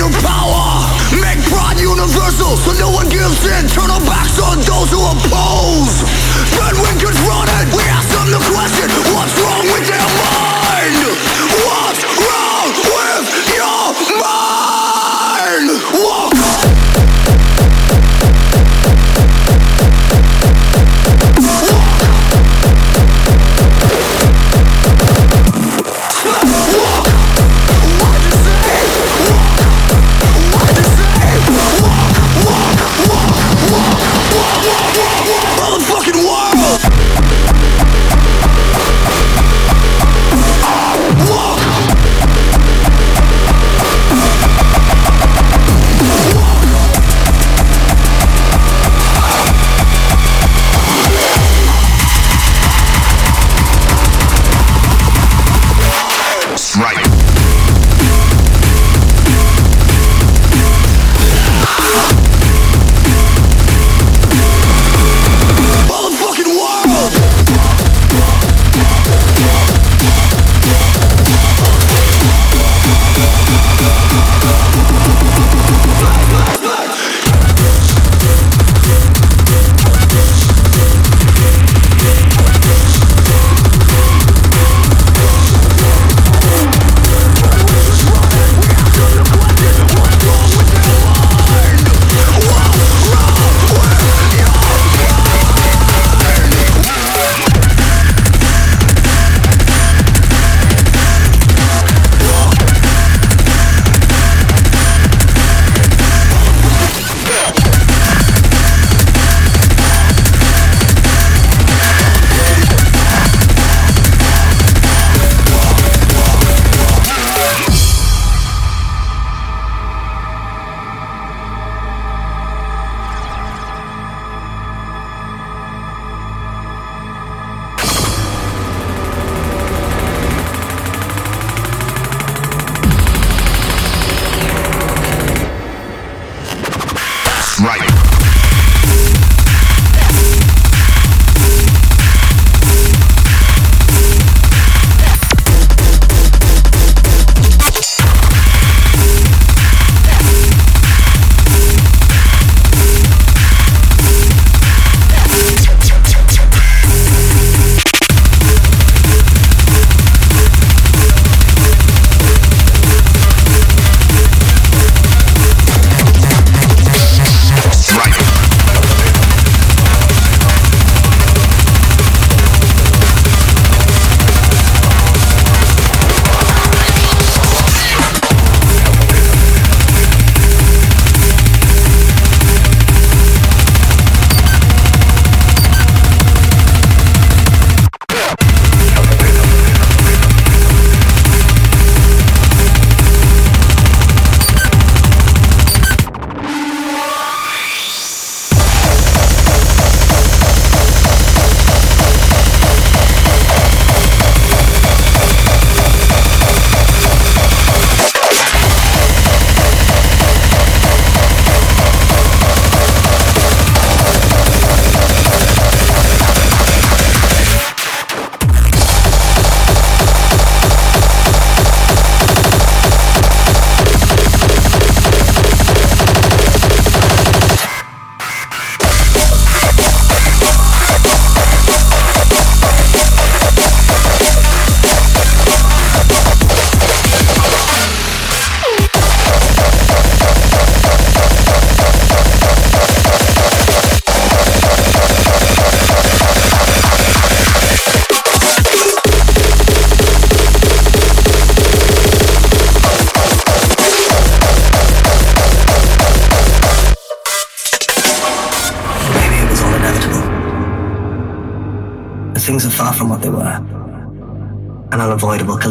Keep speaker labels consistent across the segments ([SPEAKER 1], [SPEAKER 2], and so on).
[SPEAKER 1] of power. Make pride universal so no one gives in. Turn our backs on those who oppose. Then when confronted, we ask them the question What's wrong with their mind?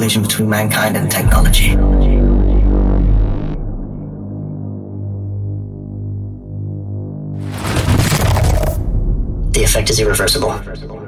[SPEAKER 2] Collision between mankind and technology. The effect is irreversible.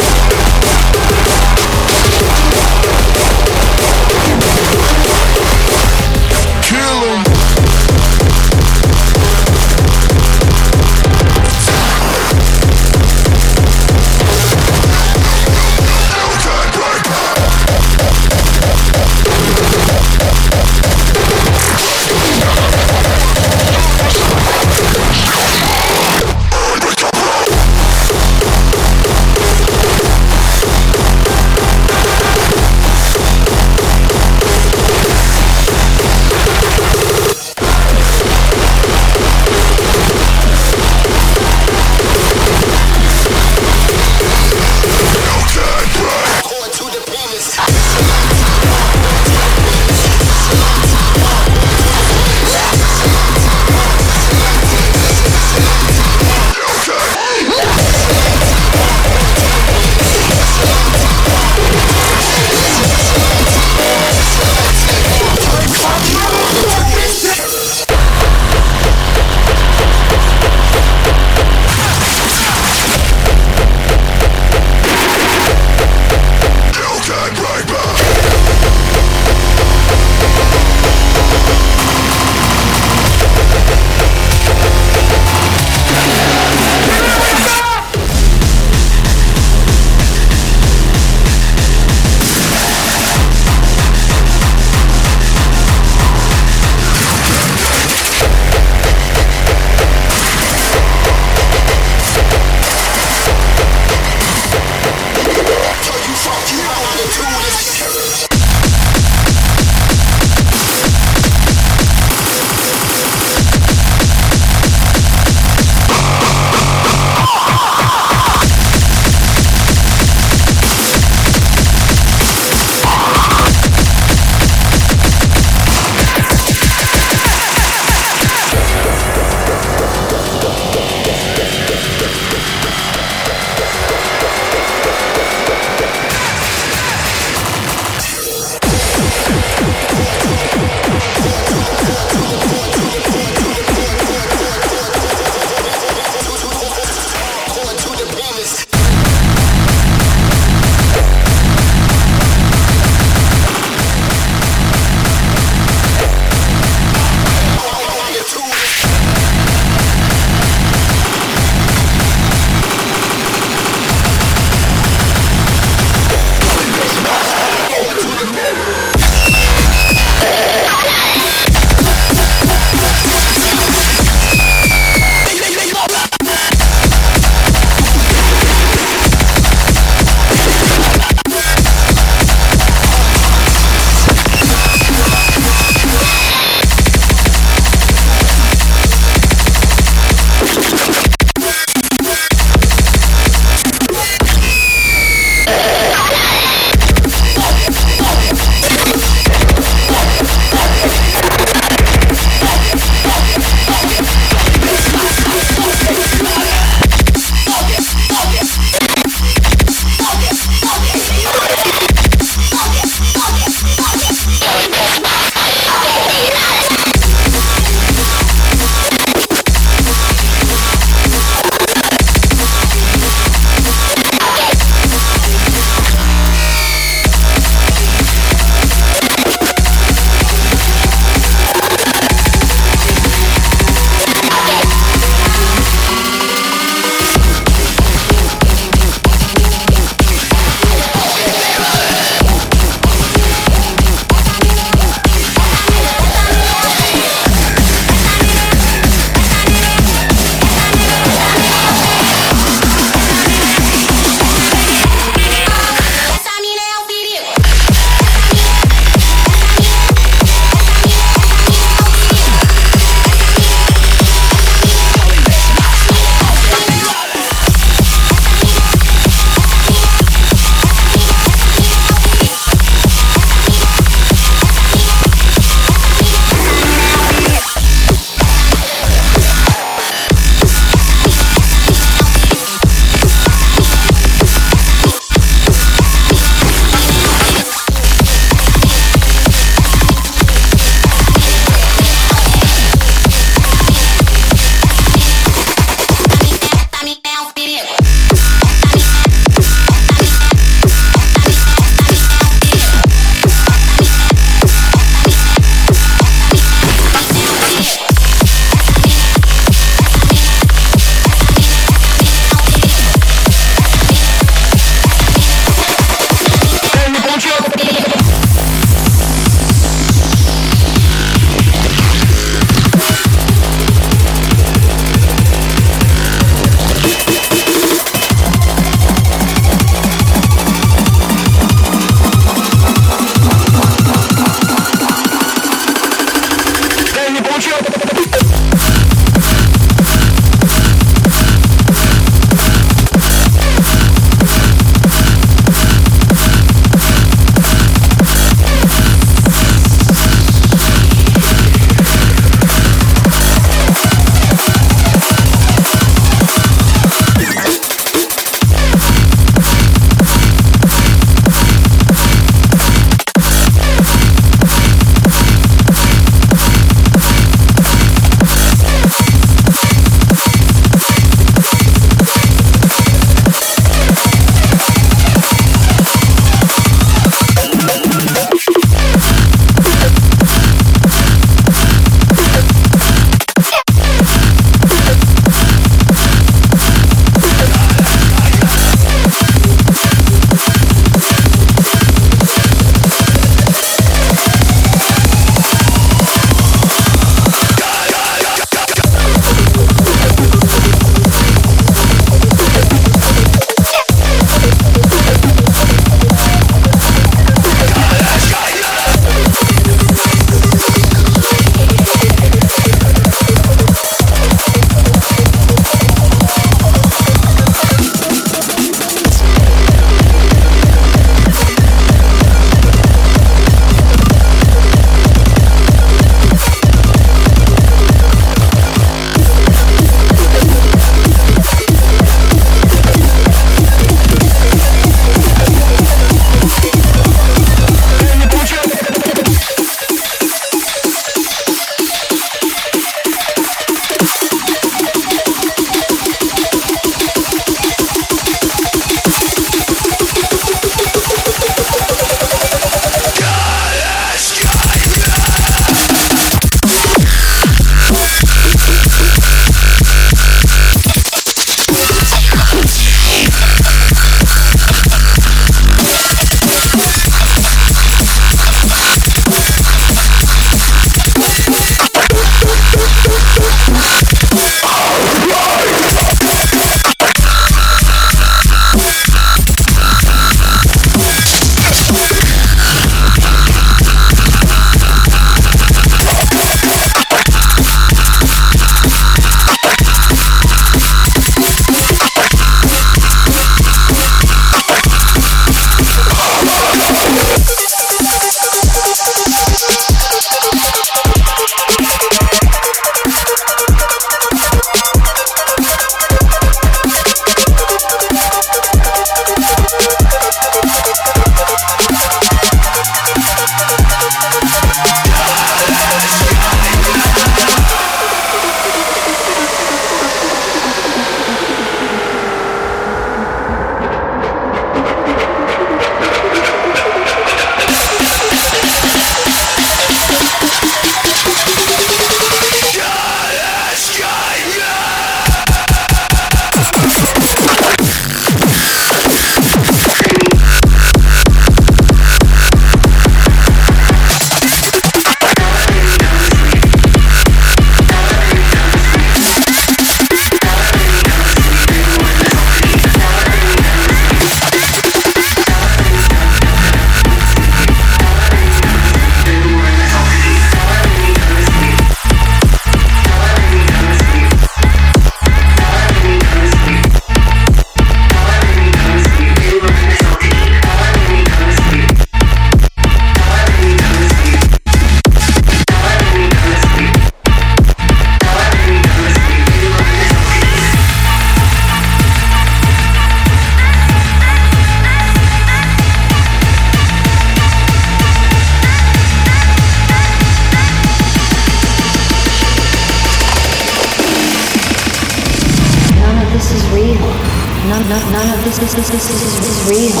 [SPEAKER 1] This is, this, this, this is real.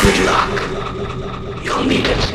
[SPEAKER 3] Good luck. You'll need it.